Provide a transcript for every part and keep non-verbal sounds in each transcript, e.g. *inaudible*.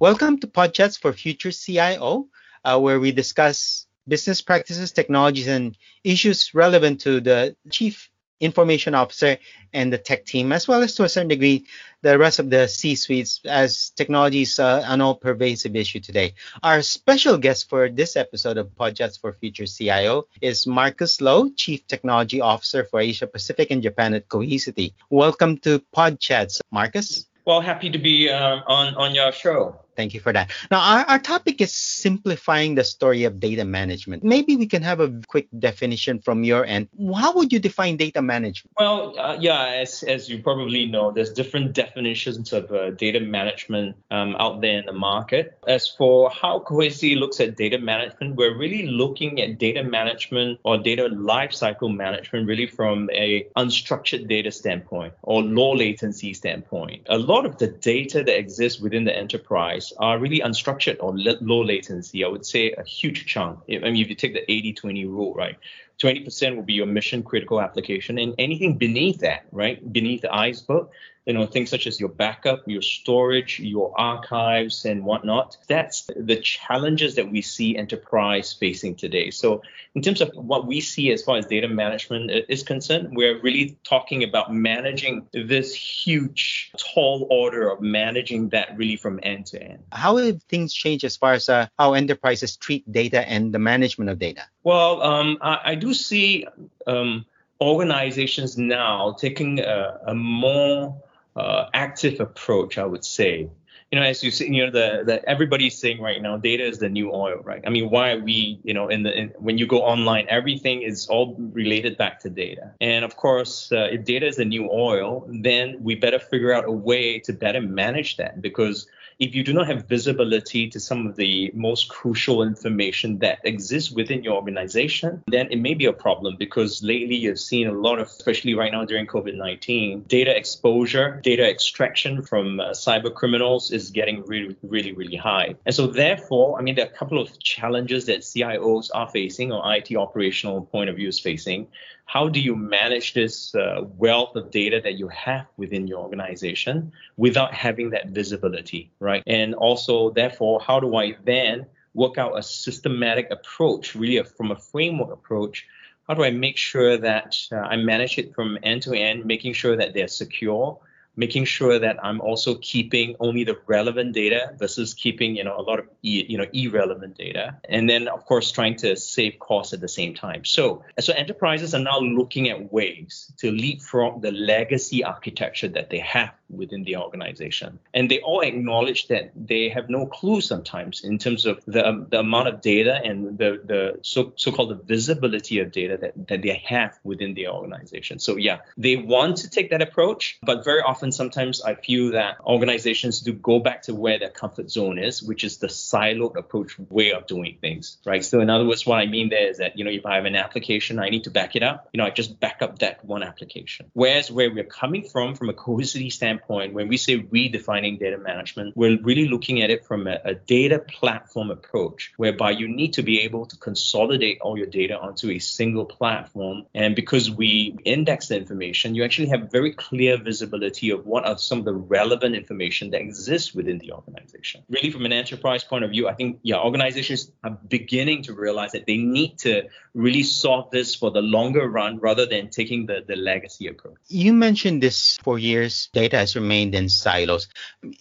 Welcome to PodChats for Future CIO, uh, where we discuss business practices, technologies, and issues relevant to the chief information officer and the tech team, as well as to a certain degree the rest of the C-suites, as technology is uh, an all-pervasive issue today. Our special guest for this episode of PodChats for Future CIO is Marcus Loh, Chief Technology Officer for Asia Pacific and Japan at Cohesity. Welcome to PodChats, Marcus. Well, happy to be um, on on your show. Thank you for that. Now, our, our topic is simplifying the story of data management. Maybe we can have a quick definition from your end. How would you define data management? Well, uh, yeah, as, as you probably know, there's different definitions of uh, data management um, out there in the market. As for how Cohesity looks at data management, we're really looking at data management or data lifecycle management really from a unstructured data standpoint or low latency standpoint. A lot of the data that exists within the enterprise are really unstructured or low latency. I would say a huge chunk. I mean, if you take the 80 20 rule, right? 20% will be your mission critical application, and anything beneath that, right? Beneath the iceberg, you know, things such as your backup, your storage, your archives, and whatnot. That's the challenges that we see enterprise facing today. So, in terms of what we see as far as data management is concerned, we're really talking about managing this huge, tall order of managing that really from end to end. How have things changed as far as uh, how enterprises treat data and the management of data? Well, um, I, I, do see um, organizations now taking a, a more uh, active approach, I would say. You know, as you see, you know, the, the everybody's saying right now, data is the new oil, right? I mean, why are we, you know, in the in, when you go online, everything is all related back to data. And of course, uh, if data is the new oil, then we better figure out a way to better manage that because if you do not have visibility to some of the most crucial information that exists within your organization, then it may be a problem because lately you've seen a lot of, especially right now during COVID 19, data exposure, data extraction from uh, cyber criminals is getting really, really, really high. And so, therefore, I mean, there are a couple of challenges that CIOs are facing or IT operational point of view is facing how do you manage this uh, wealth of data that you have within your organization without having that visibility, right? And also, therefore, how do I then work out a systematic approach, really a, from a framework approach? How do I make sure that uh, I manage it from end to end, making sure that they're secure, making sure that I'm also keeping only the relevant data versus keeping, you know, a lot of, you know, irrelevant data. And then, of course, trying to save costs at the same time. So, so enterprises are now looking at ways to leapfrog the legacy architecture that they have within the organization. And they all acknowledge that they have no clue sometimes in terms of the, um, the amount of data and the, the so, so-called the visibility of data that, that they have within the organization. So yeah, they want to take that approach, but very often sometimes I feel that organizations do go back to where their comfort zone is, which is the siloed approach way of doing things, right? So in other words, what I mean there is that, you know, if I have an application, I need to back it up, you know, I just back up that one application. Whereas where we're coming from, from a Cohesity standpoint, standpoint, when we say redefining data management, we're really looking at it from a, a, data platform approach, whereby you need to be able to consolidate all your data onto a single platform. And because we index the information, you actually have very clear visibility of what are some of the relevant information that exists within the organization. Really, from an enterprise point of view, I think, yeah, organizations are beginning to realize that they need to really solve this for the longer run rather than taking the, the legacy approach. You mentioned this for years, data has remained in silos.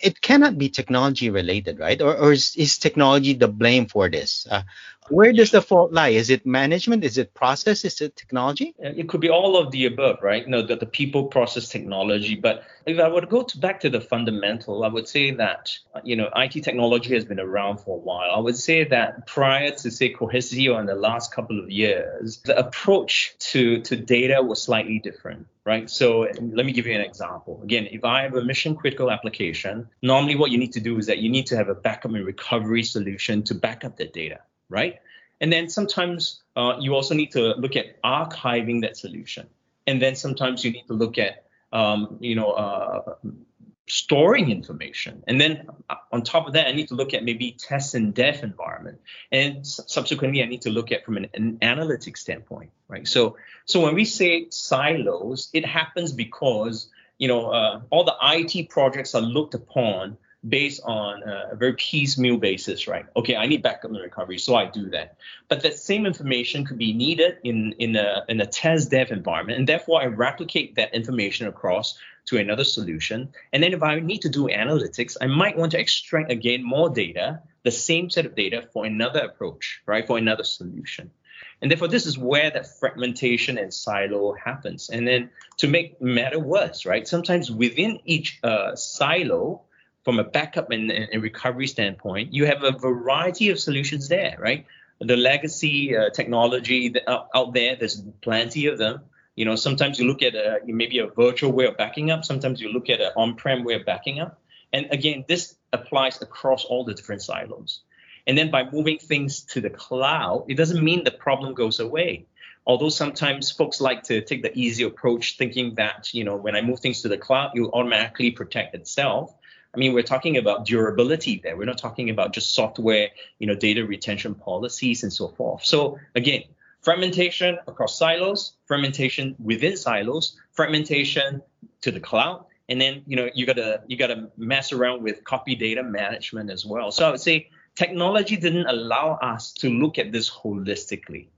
It cannot be technology related, right? Or, or is, is technology the blame for this? Uh, where does the fault lie? Is it management? Is it process? Is it technology? Uh, it could be all of the above, right? No, that the people process technology. But if I would go to back to the fundamental, I would say that uh, you know IT technology has been around for a while. I would say that prior to say Cohesity or in the last couple of years, the approach to to data was slightly different right? So um, let me give you an example. Again, if I have a mission critical application, normally what you need to do is that you need to have a backup and recovery solution to back up that data right? And then sometimes uh, you also need to look at archiving that solution. And then sometimes you need to look at, um, you know, uh, storing information. And then uh, on top of that, I need to look at maybe test and dev environment. And subsequently, I need to look at from an, an analytics standpoint, right? So, so when we say silos, it happens because, you know, uh, all the IT projects are looked upon based on a very piecemeal basis, right? Okay, I need backup and recovery, so I do that. But that same information could be needed in, in, a, in a test dev environment, and therefore I replicate that information across to another solution. And then if I need to do analytics, I might want to extract again more data, the same set of data for another approach, right? For another solution. And therefore, this is where that fragmentation and silo happens. And then to make matter worse, right? Sometimes within each uh, silo, from a backup and, and, recovery standpoint, you have a variety of solutions there, right? The legacy uh, technology out, there, there's plenty of them. You know, sometimes you look at a, maybe a virtual way of backing up. Sometimes you look at an on-prem way of backing up. And again, this applies across all the different silos. And then by moving things to the cloud, it doesn't mean the problem goes away. Although sometimes folks like to take the easy approach, thinking that you know when I move things to the cloud, you automatically protect itself. I mean, we're talking about durability there. We're not talking about just software, you know, data retention policies and so forth. So again, fragmentation across silos, fragmentation within silos, fragmentation to the cloud, and then you know you gotta you gotta mess around with copy data management as well. So I would say technology didn't allow us to look at this holistically,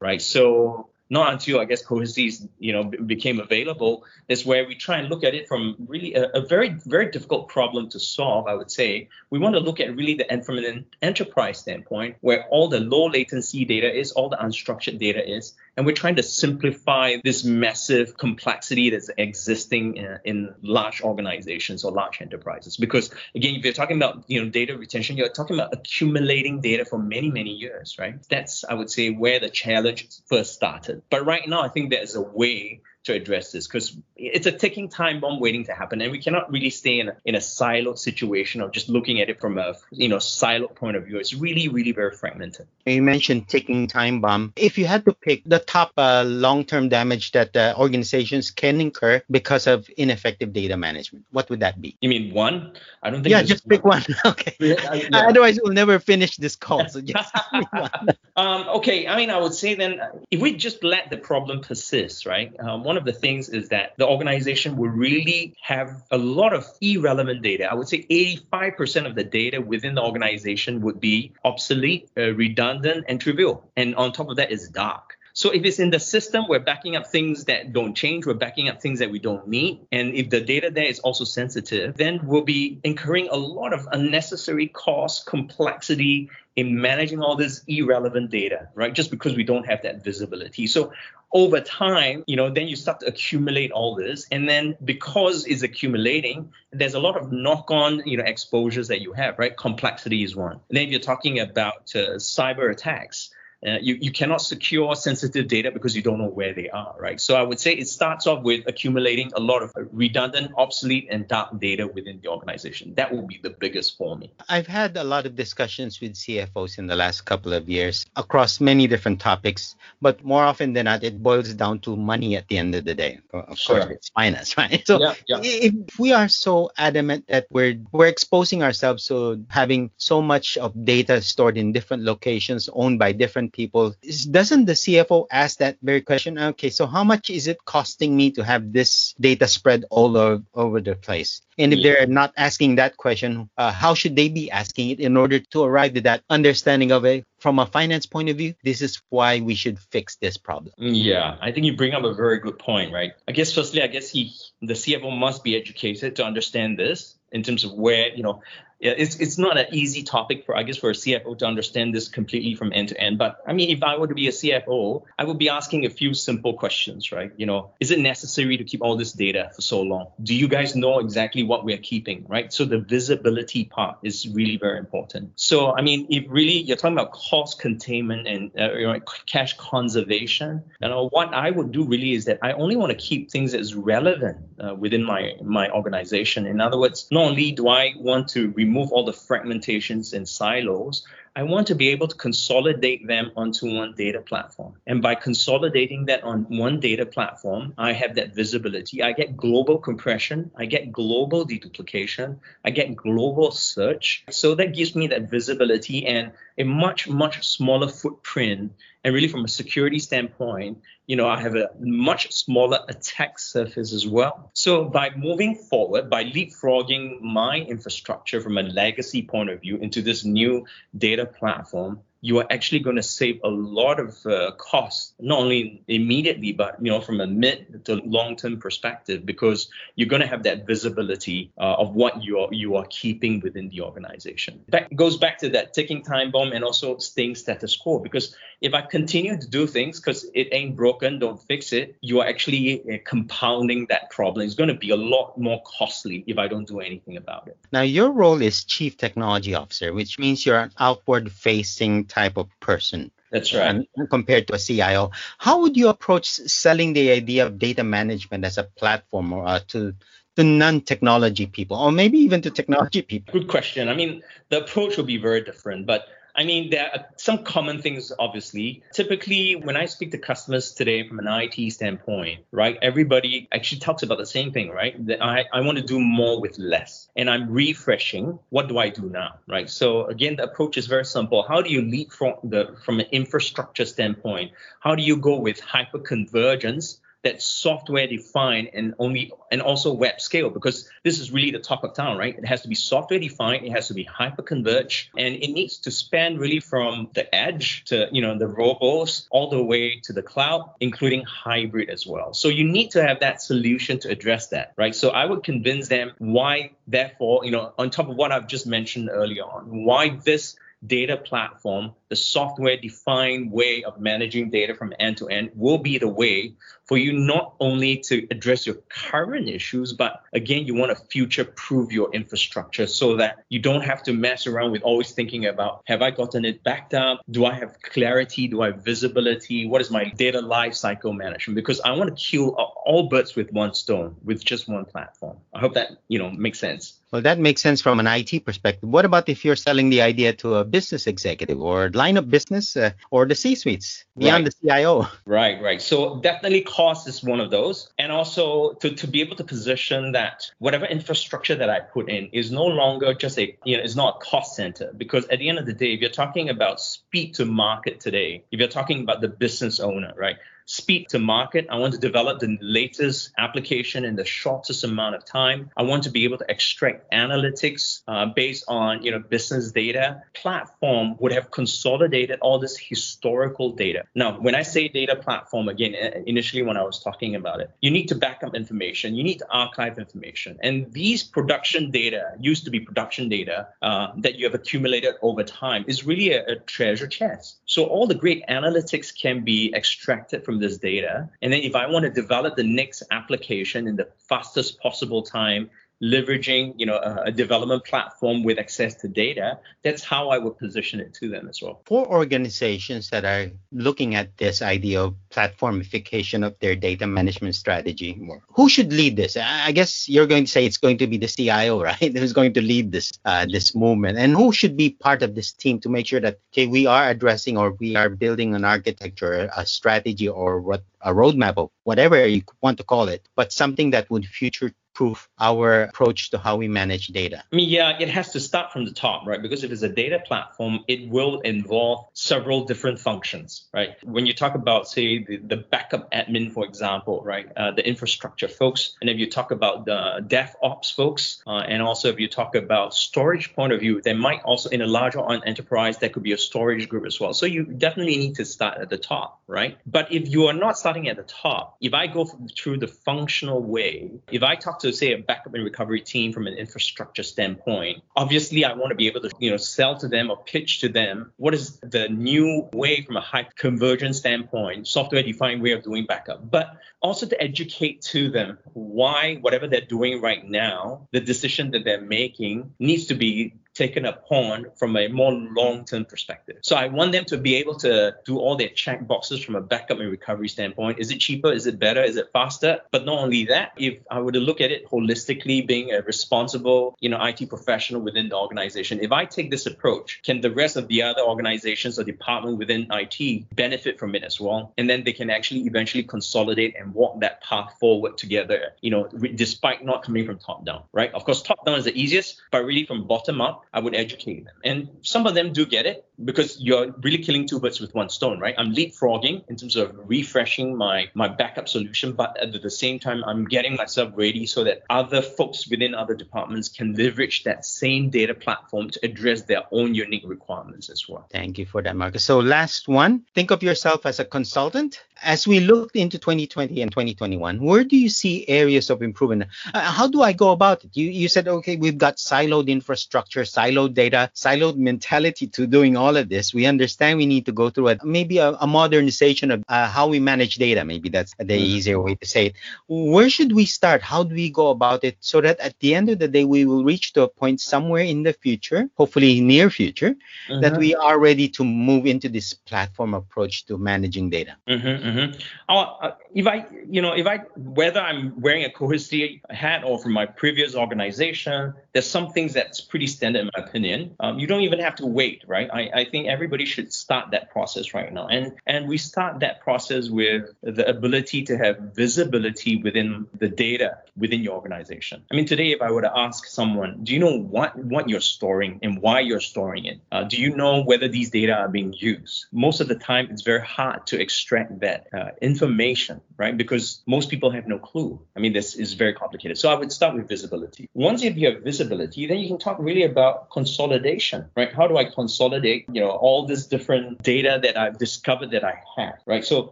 right? So not until I guess Cohesity, you know, became available is where we try and look at it from really a, a, very, very difficult problem to solve. I would say we want to look at really the from an enterprise standpoint, where all the low latency data is, all the unstructured data is, and we're trying to simplify this massive complexity that's existing in, in large organizations or large enterprises. Because again, if you're talking about you know data retention, you're talking about accumulating data for many, many years, right? That's I would say where the challenge first started. But right now, I think there's a way to address this because it's a ticking time bomb waiting to happen and we cannot really stay in a, in a siloed situation of just looking at it from a you know siloed point of view. It's really really very fragmented. You mentioned ticking time bomb. If you had to pick the top uh, long-term damage that uh, organizations can incur because of ineffective data management what would that be? You mean one? I don't think yeah just pick one, *laughs* okay. Yeah, yeah. *laughs* otherwise we'll never finish this call so just *laughs* um, okay i mean i would say then if we just let the problem persist right um, one of the things is that the organization will really have a lot of irrelevant data. I would say 85% of the data within the organization would be obsolete, uh, redundant, and trivial. And on top of that is dark. So if it's in the system, we're backing up things that don't change, we're backing up things that we don't need. And if the data there is also sensitive, then we'll be incurring a lot of unnecessary cost, complexity in managing all this irrelevant data, right? Just because we don't have that visibility. So over time, you know, then you start to accumulate all this. And then because it's accumulating, there's a lot of knock on, you know, exposures that you have, right? Complexity is one. And then if you're talking about uh, cyber attacks, uh, you, you cannot secure sensitive data because you don't know where they are, right? So I would say it starts off with accumulating a lot of redundant, obsolete, and dark data within the organization. That will be the biggest for me. I've had a lot of discussions with CFOs in the last couple of years across many different topics, but more often than not, it boils down to money at the end of the day. Of sure. course, it's finance, *laughs* right? So yeah, yeah. if we are so adamant that we're we're exposing ourselves to having so much of data stored in different locations, owned by different people. Doesn't the CFO ask that very question? Okay, so how much is it costing me to have this data spread all over, over the place? And if they're not asking that question, uh, how should they be asking it in order to arrive to that understanding of it from a finance point of view? This is why we should fix this problem. Yeah, I think you bring up a very good point, right? I guess firstly, I guess he, the CFO must be educated to understand this in terms of where you know yeah, it's it's not an easy topic for I guess for a CFO to understand this completely from end to end. But I mean, if I were to be a CFO, I would be asking a few simple questions, right? You know, is it necessary to keep all this data for so long? Do you guys know exactly what we're keeping, right? So the visibility part is really very important. So I mean, if really you're talking about cost containment and uh, you know, cash conservation, you know, what I would do really is that I only want to keep things as relevant uh, within my my organization. In other words, not only do I want to remove remove all the fragmentations and silos, I want to be able to consolidate them onto one data platform. And by consolidating that on one data platform, I have that visibility. I get global compression, I get global deduplication, I get global search. So that gives me that visibility. And a much, much smaller footprint. And really, from a security standpoint, you know, I have a much smaller attack surface as well. So by moving forward, by leapfrogging my infrastructure from a legacy point of view into this new data platform, you are actually going to save a lot of uh, costs, not only immediately, but you know from a mid to long term perspective, because you're going to have that visibility uh, of what you are you are keeping within the organization. That goes back to that ticking time bomb and also staying status quo. Because if I continue to do things because it ain't broken, don't fix it, you are actually uh, compounding that problem. It's going to be a lot more costly if I don't do anything about it. Now, your role is chief technology officer, which means you're an outward facing type of person. That's right. And compared to a CIO, how would you approach selling the idea of data management as a platform or uh, to to non-technology people, or maybe even to technology people? Good question. I mean, the approach will be very different, but I mean, there are some common things, obviously. Typically, when I speak to customers today from an IT standpoint, right, everybody actually talks about the same thing, right? That I, I want to do more with less. And I'm refreshing. What do I do now, right? So again, the approach is very simple. How do you lead from the from an infrastructure standpoint? How do you go with hyper convergence? That's software defined and only and also web scale because this is really the talk of town, right? It has to be software defined, it has to be hyper converged, and it needs to span really from the edge to you know the robots all the way to the cloud, including hybrid as well. So you need to have that solution to address that, right? So I would convince them why, therefore, you know, on top of what I've just mentioned earlier on, why this data platform, the software defined way of managing data from end to end will be the way for you not only to address your current issues, but again, you want to future proof your infrastructure so that you don't have to mess around with always thinking about have I gotten it backed up? Do I have clarity? Do I have visibility? What is my data lifecycle management? Because I want to kill all birds with one stone with just one platform. I hope that you know makes sense. Well, that makes sense from an IT perspective. What about if you're selling the idea to a business executive or line of business uh, or the C-suites beyond right. the CIO? Right, right. So definitely cost is one of those. And also to, to be able to position that whatever infrastructure that I put in is no longer just a, you know, it's not a cost center. Because at the end of the day, if you're talking about speed to market today, if you're talking about the business owner, right? Speed to market. I want to develop the latest application in the shortest amount of time. I want to be able to extract analytics uh, based on you know business data. Platform would have consolidated all this historical data. Now, when I say data platform again, initially when I was talking about it, you need to back up information. You need to archive information, and these production data used to be production data uh, that you have accumulated over time is really a, a treasure chest. So all the great analytics can be extracted from this data. And then if I want to develop the next application in the fastest possible time, leveraging you know a, a, development platform with access to data that's how i would position it to them as well. For organizations that are looking at this idea of platformification of their data management strategy who should lead this? I guess you're going to say it's going to be the cio *laughs* right who's going to lead this uh, this movement. And who should be part of this team to make sure that okay we are addressing or we are building an architecture a strategy or what a roadmap of whatever you want to call it but something that would future improve our approach to how we manage data? I mean, yeah, it has to start from the top, right? Because if it's a data platform, it will involve several different functions, right? When you talk about, say, the, the backup admin, for example, right, uh, the infrastructure folks, and if you talk about the DevOps folks, uh, and also if you talk about storage point of view, there might also, in a larger enterprise, there could be a storage group as well. So you definitely need to start at the top, right? But if you are not starting at the top, if I go through the functional way, if I talk to say a backup and recovery team from an infrastructure standpoint, obviously I want to be able to, you know, sell to them or pitch to them what is the new way from a high convergence standpoint, software defined way of doing backup, but also to educate to them why whatever they're doing right now, the decision that they're making needs to be taken upon from a more long-term perspective. So I want them to be able to do all their check boxes from a backup and recovery standpoint. Is it cheaper? Is it better? Is it faster? But not only that, if I were to look at it holistically, being a responsible, you know, IT professional within the organization, if I take this approach, can the rest of the other organizations or department within IT benefit from it as well? And then they can actually eventually consolidate and walk that path forward together, you know, despite not coming from top down, right? Of course, top down is the easiest, but really from bottom up, I would educate them. And some of them do get it because you're really killing two birds with one stone, right? I'm leapfrogging in terms of refreshing my my backup solution, but at the same time, I'm getting myself ready so that other folks within other departments can leverage that same data platform to address their own unique requirements as well. Thank you for that, Marcus. So last one, think of yourself as a consultant. As we looked into 2020 and 2021, where do you see areas of improvement? Uh, how do I go about it? You you said okay, we've got siloed infrastructure, siloed data, siloed mentality to doing all of this. We understand we need to go through a, maybe a, a modernization of uh, how we manage data. Maybe that's the mm-hmm. easier way to say it. Where should we start? How do we go about it so that at the end of the day we will reach to a point somewhere in the future, hopefully near future, mm-hmm. that we are ready to move into this platform approach to managing data? Mm-hmm, mm-hmm. uh, if I, you know, if I, whether I'm wearing a Cohesity hat or from my previous organization, there's some things that's pretty standard in my opinion. Um, you don't even have to wait, right? I, I think everybody should start that process right now, and and we start that process with the ability to have visibility within the data within your organization. I mean, today if I were to ask someone, do you know what what you're storing and why you're storing it? Uh, do you know whether these data are being used? Most of the time, it's very hard to extract that uh, information, right? Because most people have no clue. I mean, this is very complicated. So I would start with visibility. Once you have visibility, then you can talk really about consolidation, right? How do I consolidate, you know, all this different data that I've discovered that I have, right? So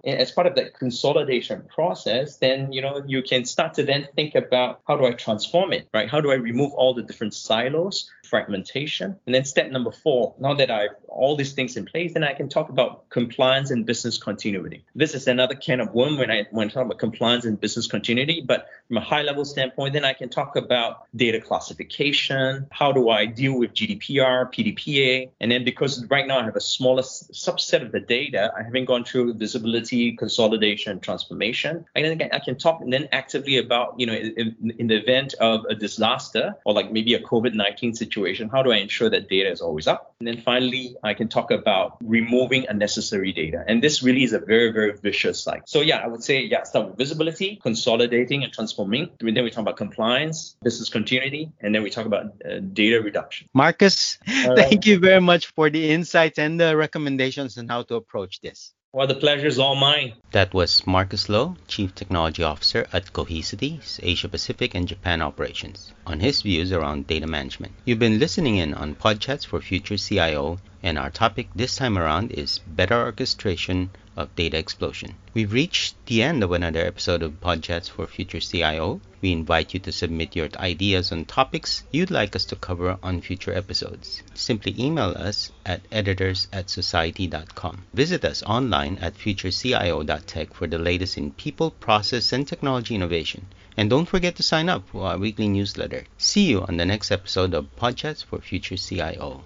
as part of that consolidation process, then you know you can start to then think about how do I transform it, right? How do I remove all the different silos fragmentation. And then step number four, now that I've all these things in place, then I can talk about compliance and business continuity. This is another can of worm when I when I talk about compliance and business continuity, but from a high level standpoint, then I can talk about data classification. How do I deal with GDPR, PDPA? And then because right now I have a smaller subset of the data, I haven't gone through visibility, consolidation, transformation. And then I can talk then actively about, you know, in, in the event of a disaster or like maybe a COVID-19 situation situation, how do I ensure that data is always up? And then finally, I can talk about removing unnecessary data. And this really is a very, very vicious cycle. So yeah, I would say, yeah, start with visibility, consolidating and transforming. And then we talk about compliance, business continuity, and then we talk about uh, data reduction. Marcus, thank you very much for the insights and the recommendations on how to approach this. Well, the pleasure is all mine. That was Marcus Loh, Chief Technology Officer at Cohesity's Asia Pacific and Japan operations, on his views around data management. You've been listening in on Podchats for Future CIO, and our topic this time around is better orchestration of data explosion. We've reached the end of another episode of Podchats for Future CIO. We invite you to submit your ideas on topics you'd like us to cover on future episodes. Simply email us at editors at society.com. Visit us online at futurecio.tech for the latest in people, process, and technology innovation. And don't forget to sign up for our weekly newsletter. See you on the next episode of Podchats for Future CIO.